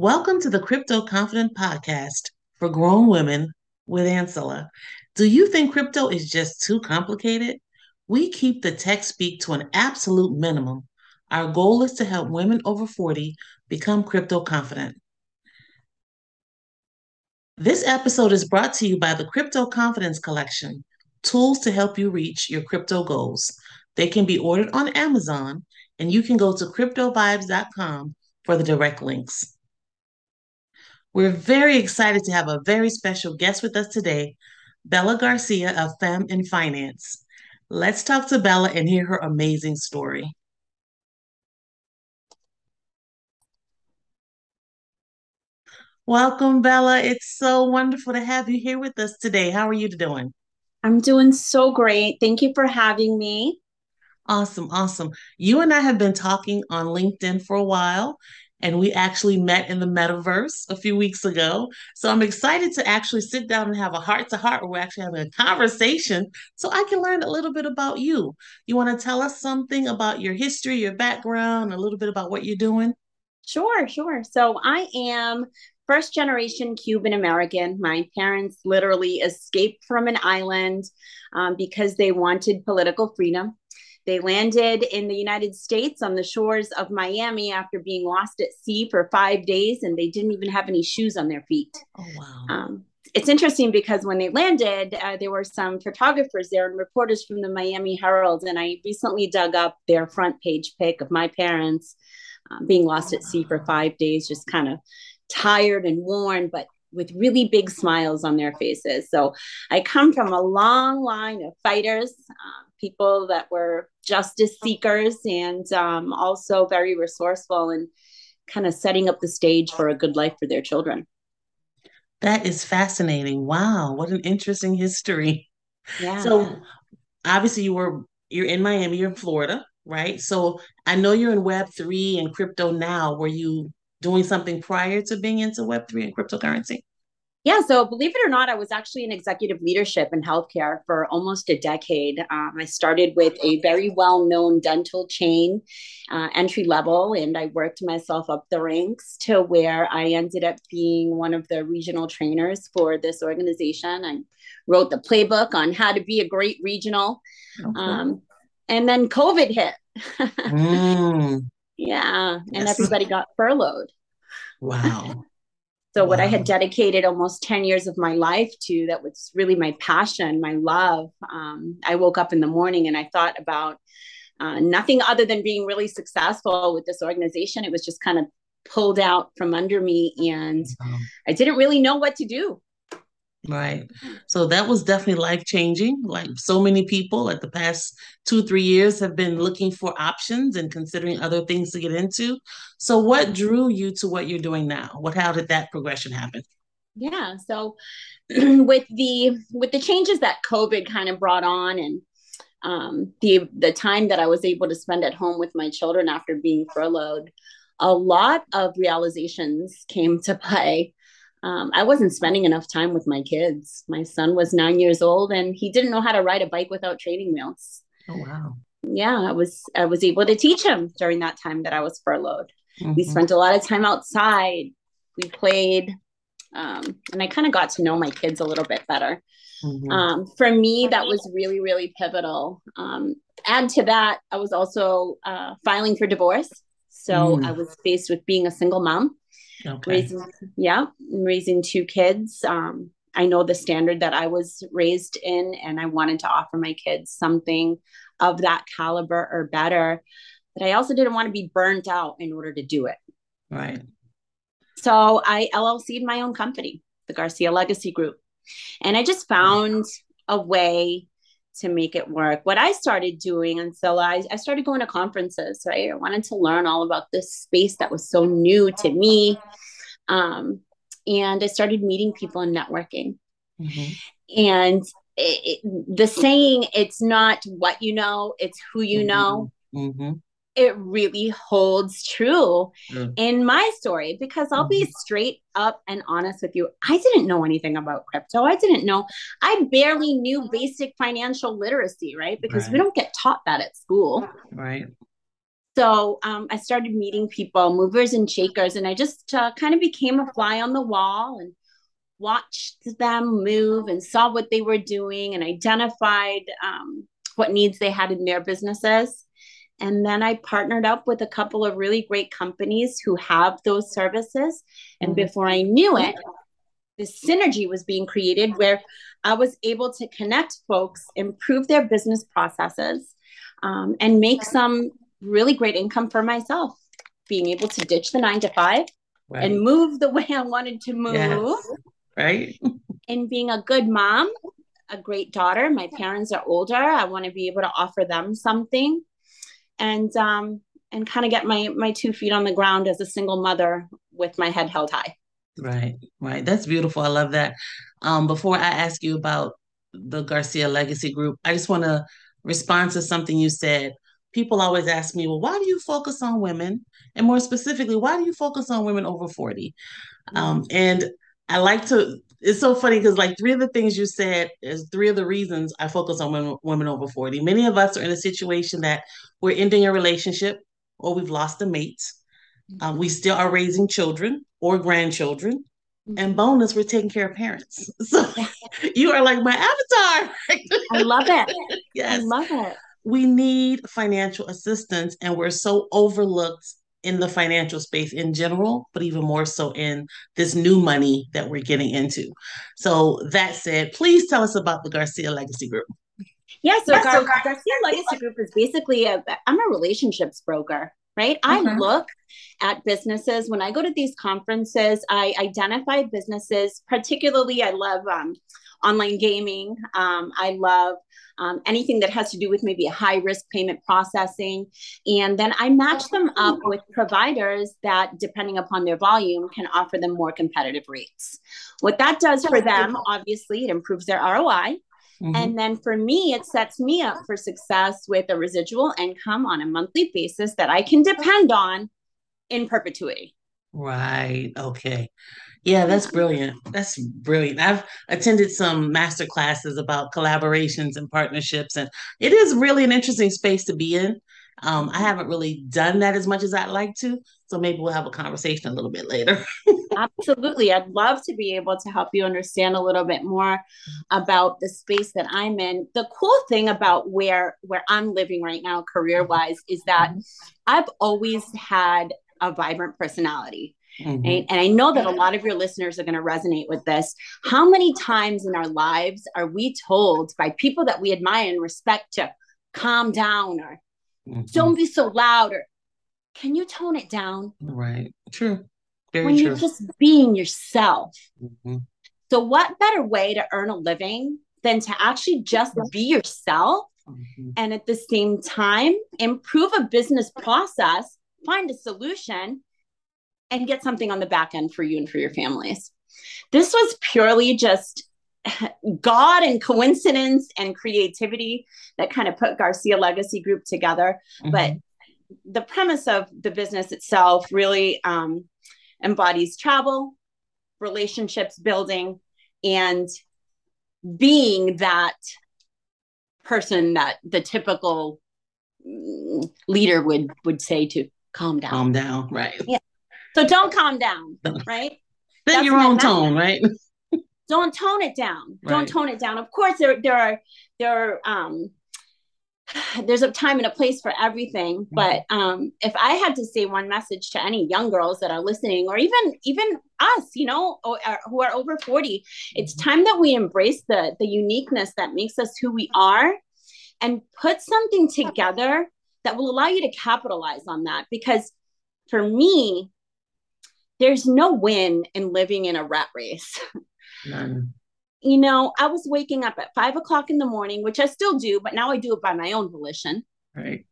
Welcome to the Crypto Confident Podcast for grown women with Ancilla. Do you think crypto is just too complicated? We keep the tech speak to an absolute minimum. Our goal is to help women over 40 become crypto confident. This episode is brought to you by the Crypto Confidence Collection tools to help you reach your crypto goals. They can be ordered on Amazon, and you can go to cryptovibez.com for the direct links. We're very excited to have a very special guest with us today, Bella Garcia of Femmes in Finance. Let's talk to Bella and hear her amazing story. Welcome, Bella. It's so wonderful to have you here with us today. How are you doing? I'm doing so great. Thank you for having me. Awesome, awesome. You and I have been talking on LinkedIn for a while, and we actually met in the metaverse a few weeks ago. So I'm excited to actually sit down and have a heart to heart where we're actually having a conversation so I can learn a little bit about you. You want to tell us something about your history, your background, a little bit about what you're doing? Sure, sure. So I am first generation Cuban American. My parents literally escaped from an island um, because they wanted political freedom. They landed in the United States on the shores of Miami after being lost at sea for five days, and they didn't even have any shoes on their feet. Oh, wow. Um, it's interesting because when they landed, uh, there were some photographers there and reporters from the Miami Herald, and I recently dug up their front page pic of my parents uh, being lost at sea for five days, just kind of tired and worn, but with really big smiles on their faces. So I come from a long line of fighters, um, people that were justice seekers, and um, also very resourceful and kind of setting up the stage for a good life for their children. That is fascinating. Wow, what an interesting history. Yeah. So obviously you were you're in Miami, you're in Florida, right? So I know you're in Web three and crypto now. Were you doing something prior to being into Web3 and cryptocurrency? Yeah, so believe it or not, I was actually in executive leadership in healthcare for almost a decade. Um, I started with a very well known dental chain, uh, entry level, and I worked myself up the ranks to where I ended up being one of the regional trainers for this organization. I wrote the playbook on how to be a great regional. Okay. Um, and then COVID hit. mm. Yeah. And yes. everybody got furloughed. Wow. So, wow. what I had dedicated almost 10 years of my life to, that was really my passion, my love. Um, I woke up in the morning and I thought about uh, nothing other than being really successful with this organization. It was just kind of pulled out from under me and wow. I didn't really know what to do. Right. So that was definitely life changing. Like so many people, like the past two, three years, have been looking for options and considering other things to get into. So, what drew you to what you're doing now? What, how did that progression happen? Yeah. So, with the with the changes that COVID kind of brought on, and um, the the time that I was able to spend at home with my children after being furloughed, a lot of realizations came to play um, I wasn't spending enough time with my kids. My son was nine years old and he didn't know how to ride a bike without training wheels. Oh wow! Yeah, I was I was able to teach him during that time that I was furloughed. Mm-hmm. We spent a lot of time outside. We played, um, and I kind of got to know my kids a little bit better. Mm-hmm. Um, for me, that was really really pivotal. Um, add to that, I was also uh, filing for divorce, so mm. I was faced with being a single mom Okay. Raising, yeah, raising two kids. Um, I know the standard that I was raised in, and I wanted to offer my kids something of that caliber or better. But I also didn't want to be burnt out in order to do it. Right. So I LLC'd my own company, the Garcia Legacy Group. And I just found a way to make it work. What I started doing, and so I, I started going to conferences, right? I wanted to learn all about this space that was so new to me. Um, and I started meeting people and networking. Mm-hmm. And it, it, the saying, it's not what you know, it's who you mm-hmm. know. Mm-hmm it really holds true yeah. in my story because I'll be mm-hmm. straight up and honest with you. I didn't know anything about crypto. I didn't know, I barely knew basic financial literacy, right? Because right. we don't get taught that at school. Right. So um, I started meeting people, movers and shakers, and I just uh, kind of became a fly on the wall and watched them move and saw what they were doing and identified um, what needs they had in their businesses. And then I partnered up with a couple of really great companies who have those services. And mm-hmm. before I knew it, the synergy was being created where I was able to connect folks, improve their business processes, um, and make some really great income for myself. Being able to ditch the nine to five right. and move the way I wanted to move. Yes. Right. and being a good mom, a great daughter. My parents are older. I want to be able to offer them something and um, and kind of get my my two feet on the ground as a single mother with my head held high. Right, right. That's beautiful. I love that. Um, before I ask you about the Garcia Legacy Group, I just want to respond to something you said. People always ask me, well, why do you focus on women? And more specifically, why do you focus on women over 40? Um, and I like to, it's so funny because like three of the things you said is three of the reasons I focus on women, women over 40. Many of us are in a situation that we're ending a relationship or we've lost a mate. Um, we still are raising children or grandchildren. And mm-hmm. bonus, we're taking care of parents. So you are like my avatar. I love it. Yes. I love it. We need financial assistance, and we're so overlooked in the financial space in general, but even more so in this new money that we're getting into. So, that said, please tell us about the Garcia Legacy Group. Yeah, so, yeah, Gar- so Gar- Garcia Legacy Group is basically a I'm a relationships broker, right? I mm-hmm. look at businesses when I go to these conferences. I identify businesses, particularly I love um, online gaming. Um, I love um, anything that has to do with maybe a high risk payment processing. And then I match them up with providers that, depending upon their volume, can offer them more competitive rates. What that does for them, obviously, it improves their ROI. Mm-hmm. And then for me, it sets me up for success with a residual income on a monthly basis that I can depend on in perpetuity. Right. Okay. Yeah, that's brilliant. That's brilliant. I've attended some master classes about collaborations and partnerships, and it is really an interesting space to be in. Um, I haven't really done that as much as I'd like to, so maybe we'll have a conversation a little bit later. Absolutely. I'd love to be able to help you understand a little bit more about the space that I'm in. The cool thing about where where I'm living right now career-wise is that mm-hmm. I've always had a vibrant personality. Mm-hmm. And, and I know that a lot of your listeners are going to resonate with this. How many times in our lives are we told by people that we admire and respect to calm down or mm-hmm. don't be so loud or can you tone it down? Right. True. Very when true. you're just being yourself. Mm-hmm. So, what better way to earn a living than to actually just be yourself mm-hmm. and at the same time improve a business process, find a solution, and get something on the back end for you and for your families. This was purely just God and coincidence and creativity that kind of put Garcia Legacy Group together. Mm-hmm. But the premise of the business itself really um, embodies travel, relationships building, and being that person that the typical mm, leader would would say to calm down. Calm down, right? Yeah. So don't calm down, right? Then your own tone, right? don't tone it down. Right. Don't tone it down. Of course, there there are there are um there's a time and a place for everything mm-hmm. but um, if i had to say one message to any young girls that are listening or even even us you know or, or, who are over 40 it's mm-hmm. time that we embrace the the uniqueness that makes us who we are and put something together that will allow you to capitalize on that because for me there's no win in living in a rat race None you know, I was waking up at five o'clock in the morning, which I still do, but now I do it by my own volition. Right.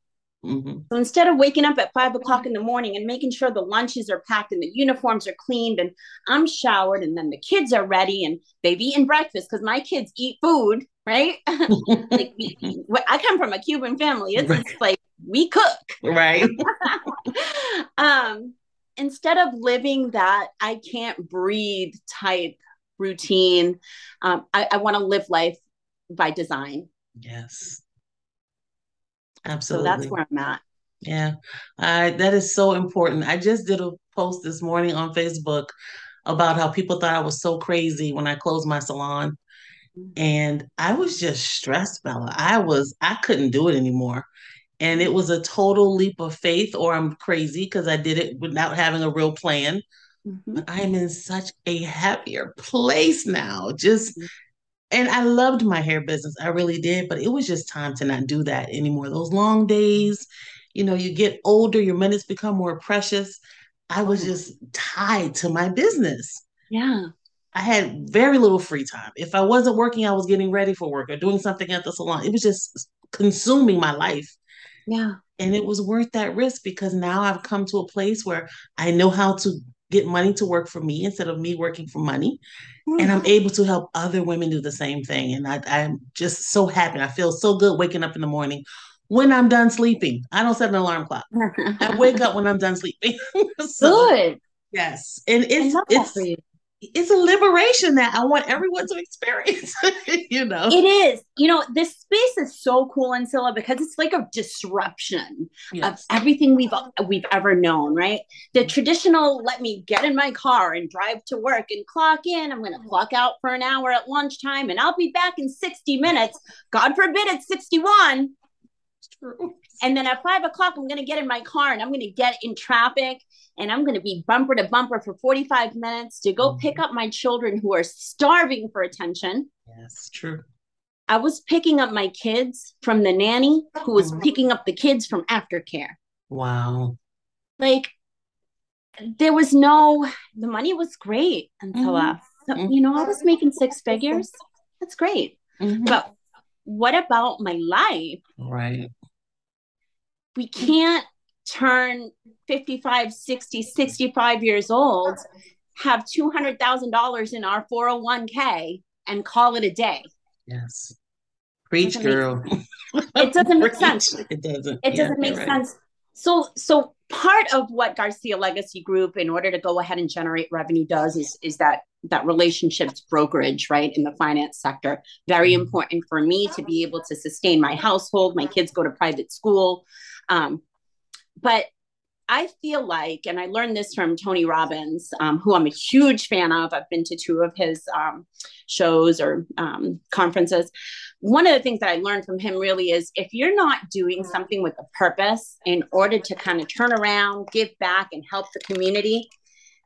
Mm-hmm. So instead of waking up at five o'clock in the morning and making sure the lunches are packed and the uniforms are cleaned and I'm showered and then the kids are ready and they've eaten breakfast because my kids eat food, right? like we, I come from a Cuban family. It's right. like we cook. Right. um, instead of living that I can't breathe type routine. Um, I, I want to live life by design. Yes. Absolutely. So that's where I'm at. Yeah, uh, that is so important. I just did a post this morning on Facebook about how people thought I was so crazy when I closed my salon. And I was just stressed, Bella. I was, I couldn't do it anymore. And it was a total leap of faith, or I'm crazy because I did it without having a real plan. Mm-hmm. But I'm in such a happier place now. Just, mm-hmm. and I loved my hair business. I really did. But it was just time to not do that anymore. Those long days, you know, you get older, your minutes become more precious. I was just tied to my business. Yeah. I had very little free time. If I wasn't working, I was getting ready for work or doing something at the salon. It was just consuming my life. Yeah. And it was worth that risk because now I've come to a place where I know how to get money to work for me instead of me working for money. Mm-hmm. And I'm able to help other women do the same thing. And I, I'm just so happy. I feel so good waking up in the morning when I'm done sleeping. I don't set an alarm clock. I wake up when I'm done sleeping. so, Good. Yes. And it's it's it's a liberation that I want everyone to experience. you know, it is. You know, this space is so cool, Ancilla, because it's like a disruption yes. of everything we've we've ever known. Right? The traditional "let me get in my car and drive to work and clock in." I'm going to clock out for an hour at lunchtime, and I'll be back in 60 minutes. God forbid it's 61. True. And then at five o'clock, I'm going to get in my car and I'm going to get in traffic and I'm going to be bumper to bumper for 45 minutes to go mm-hmm. pick up my children who are starving for attention. Yes, true. I was picking up my kids from the nanny who was mm-hmm. picking up the kids from aftercare. Wow. Like there was no, the money was great until, mm-hmm. uh, so, you know, I was making six figures. That's great. Mm-hmm. But what about my life? Right. We can't turn 55, 60, 65 years old, have $200,000 in our 401k and call it a day. Yes. Preach, girl. it doesn't make sense. It doesn't. It doesn't yeah, make right. sense. So, so part of what Garcia Legacy Group, in order to go ahead and generate revenue, does is is that that relationships brokerage, right, in the finance sector. Very mm-hmm. important for me to be able to sustain my household. My kids go to private school. Um, but I feel like, and I learned this from Tony Robbins, um, who I'm a huge fan of. I've been to two of his um, shows or um, conferences. One of the things that I learned from him really is if you're not doing something with a purpose in order to kind of turn around, give back, and help the community,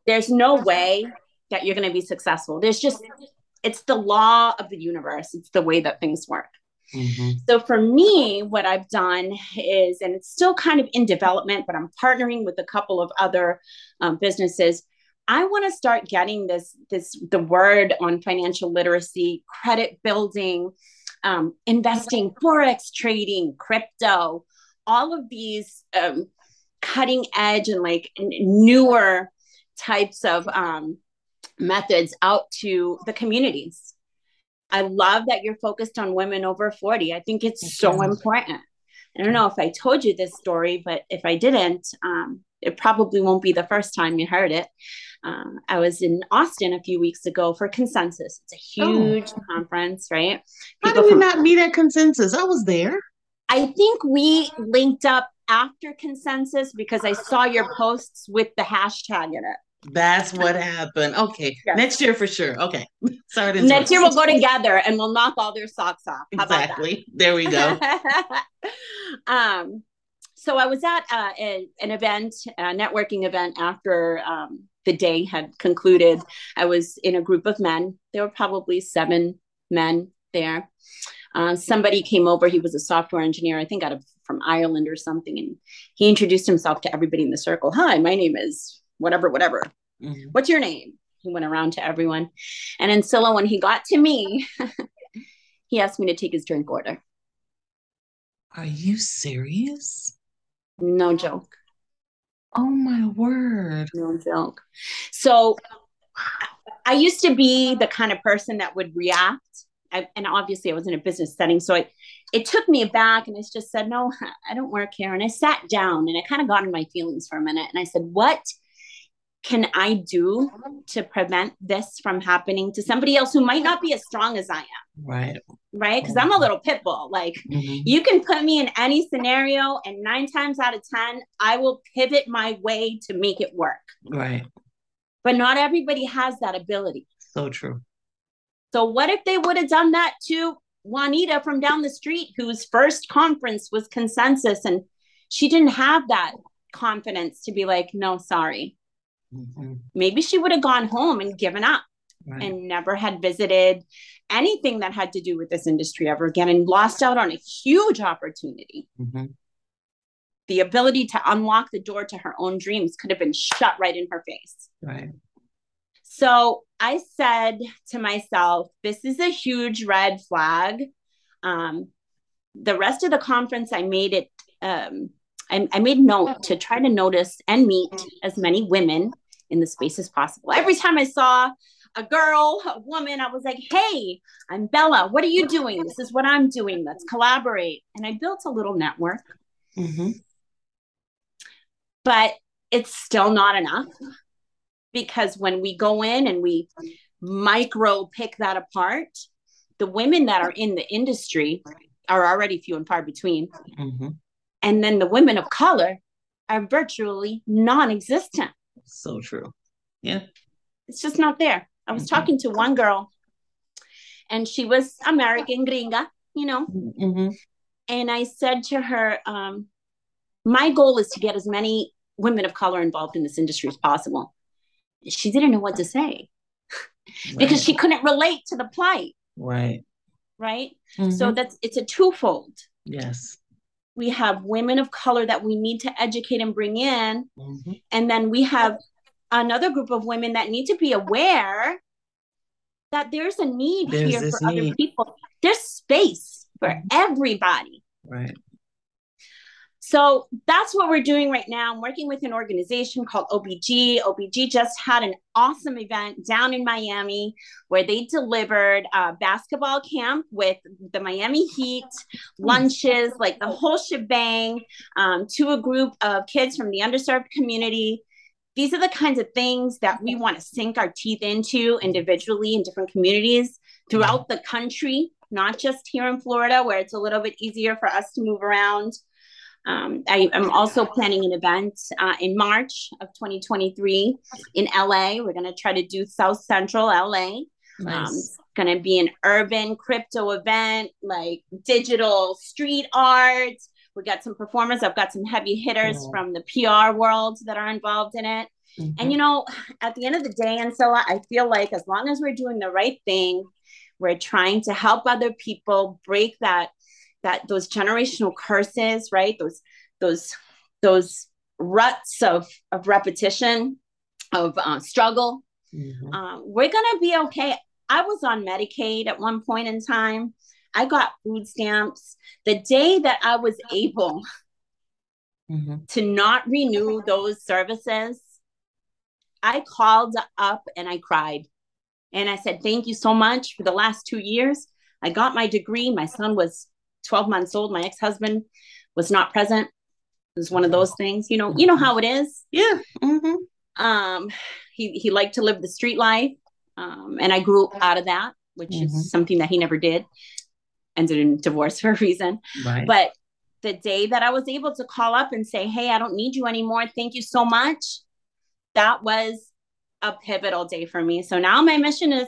there's no way that you're going to be successful. There's just, it's the law of the universe, it's the way that things work. Mm-hmm. So for me, what I've done is, and it's still kind of in development, but I'm partnering with a couple of other um, businesses. I want to start getting this this the word on financial literacy, credit building, um, investing, forex trading, crypto, all of these um, cutting edge and like newer types of um, methods out to the communities. I love that you're focused on women over 40. I think it's so important. I don't know if I told you this story, but if I didn't, um, it probably won't be the first time you heard it. Uh, I was in Austin a few weeks ago for Consensus. It's a oh. huge oh. conference, right? People How did we from- not meet at Consensus? I was there. I think we linked up after Consensus because I saw your posts with the hashtag in it. That's what happened. Okay. Yes. Next year for sure. Okay. Sorry. To next year we'll go together and we'll knock all their socks off. How exactly. There we go. um, so I was at uh, a, an event, a networking event after um, the day had concluded. I was in a group of men. There were probably seven men there. Uh, somebody came over. He was a software engineer, I think out of from Ireland or something, and he introduced himself to everybody in the circle. Hi, my name is whatever, whatever. Mm-hmm. What's your name? He went around to everyone. And Ancilla, when he got to me, he asked me to take his drink order. Are you serious? No joke. Oh my word. No joke. So I used to be the kind of person that would react. I, and obviously I was in a business setting. So I, it took me aback and I just said, no, I don't work here. And I sat down and I kind of got in my feelings for a minute. And I said, what can I do to prevent this from happening to somebody else who might not be as strong as I am? Right. Right. Because I'm a little pit bull. Like mm-hmm. you can put me in any scenario, and nine times out of 10, I will pivot my way to make it work. Right. But not everybody has that ability. So true. So, what if they would have done that to Juanita from down the street, whose first conference was consensus, and she didn't have that confidence to be like, no, sorry. Mm-hmm. Maybe she would have gone home and given up right. and never had visited anything that had to do with this industry ever again and lost out on a huge opportunity. Mm-hmm. The ability to unlock the door to her own dreams could have been shut right in her face. Right. So I said to myself, this is a huge red flag. Um, the rest of the conference, I made it, um, I, I made note to try to notice and meet as many women in the space as possible. Every time I saw a girl, a woman, I was like, hey, I'm Bella. What are you doing? This is what I'm doing. Let's collaborate. And I built a little network. Mm-hmm. But it's still not enough because when we go in and we micro pick that apart, the women that are in the industry are already few and far between. Mm-hmm. And then the women of color are virtually non existent. So true. Yeah. It's just not there. I was mm-hmm. talking to one girl and she was American gringa, you know. Mm-hmm. And I said to her, um, my goal is to get as many women of color involved in this industry as possible she didn't know what to say right. because she couldn't relate to the plight. Right. Right. Mm-hmm. So that's it's a twofold. Yes. We have women of color that we need to educate and bring in. Mm-hmm. And then we have another group of women that need to be aware that there's a need there's here for need. other people. There's space for mm-hmm. everybody. Right. So that's what we're doing right now. I'm working with an organization called OBG. OBG just had an awesome event down in Miami where they delivered a basketball camp with the Miami Heat, lunches, like the whole shebang um, to a group of kids from the underserved community. These are the kinds of things that we want to sink our teeth into individually in different communities throughout the country, not just here in Florida, where it's a little bit easier for us to move around. Um, I, am also planning an event uh, in March of 2023 in LA. We're going to try to do South Central LA. Nice. Um, it's going to be an urban crypto event, like digital street art. We got some performers. I've got some heavy hitters oh. from the PR world that are involved in it. Mm-hmm. And you know, at the end of the day, and so I feel like as long as we're doing the right thing, we're trying to help other people break that that those generational curses, right? Those those those ruts of of repetition, of uh, struggle. Mm-hmm. Um, we're gonna be okay. I was on Medicaid at one point in time. I got food stamps. The day that I was able mm-hmm. to not renew those services, I called up and I cried. And I said, Thank you so much for the last two years. I got my degree. My son was 12 months old. My ex husband was not present. It was one of those things, you know. You know how it is. Yeah. Mm-hmm. Um, he he liked to live the street life, um, and I grew out of that, which mm-hmm. is something that he never did. Ended in divorce for a reason. Right. But the day that I was able to call up and say, "Hey, I don't need you anymore. Thank you so much," that was a pivotal day for me. So now my mission is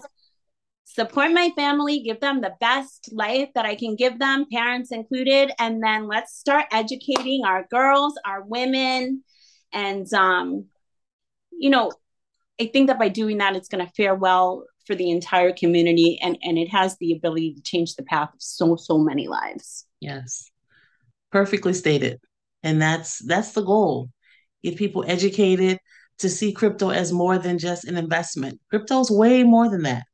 support my family, give them the best life that I can give them, parents included, and then let's start educating our girls, our women, and um, you know, I think that by doing that, it's going to fare well for the entire community, and and it has the ability to change the path of so so many lives. Yes, perfectly stated, and that's that's the goal: get people educated to see crypto as more than just an investment. Crypto's way more than that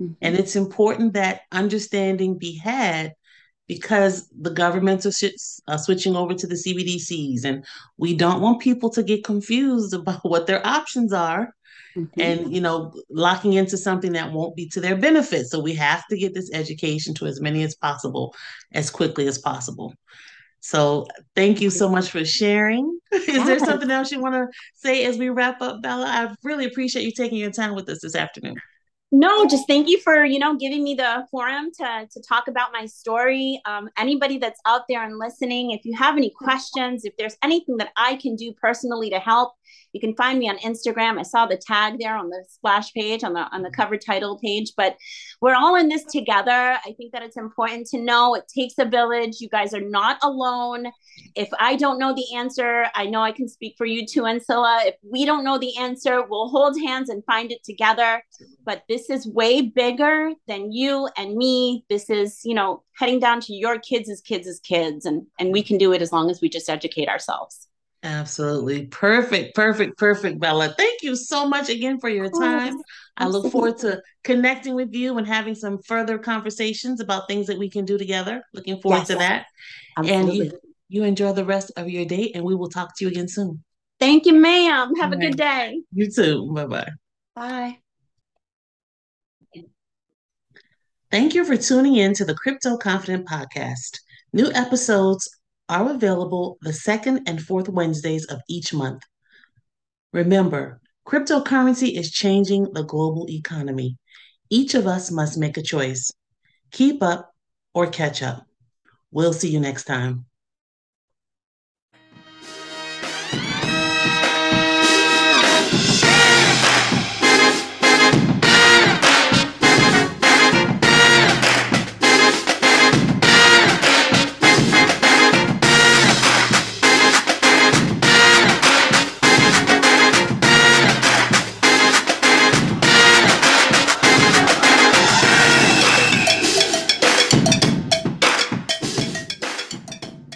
Mm-hmm. And it's important that understanding be had because the governments are, sh- are switching over to the CBDCs, and we don't want people to get confused about what their options are. Mm-hmm. and you know locking into something that won't be to their benefit so we have to get this education to as many as possible as quickly as possible So thank you so much for sharing. Is yes. there something else you want to say as we wrap up, Bella? I really appreciate you taking your time with us this afternoon no just thank you for you know giving me the forum to to talk about my story. Um, anybody that's out there and listening if you have any questions if there's anything that i can do personally to help you can find me on Instagram. I saw the tag there on the splash page on the on the mm-hmm. cover title page, but we're all in this together. I think that it's important to know it takes a village. You guys are not alone. If I don't know the answer, I know I can speak for you too, Ancilla. If we don't know the answer, we'll hold hands and find it together. But this is way bigger than you and me. This is, you know, heading down to your kids as kids as kids. And and we can do it as long as we just educate ourselves. Absolutely. Perfect, perfect, perfect, Bella. Thank you so much again for your oh, time. I look forward to connecting with you and having some further conversations about things that we can do together. Looking forward yes. to that. Absolutely. And you, you enjoy the rest of your day, and we will talk to you again soon. Thank you, ma'am. Have All a right. good day. You too. Bye-bye. Bye. Thank you for tuning in to the Crypto Confident Podcast. New episodes are available the second and fourth Wednesdays of each month. Remember, cryptocurrency is changing the global economy. Each of us must make a choice keep up or catch up. We'll see you next time.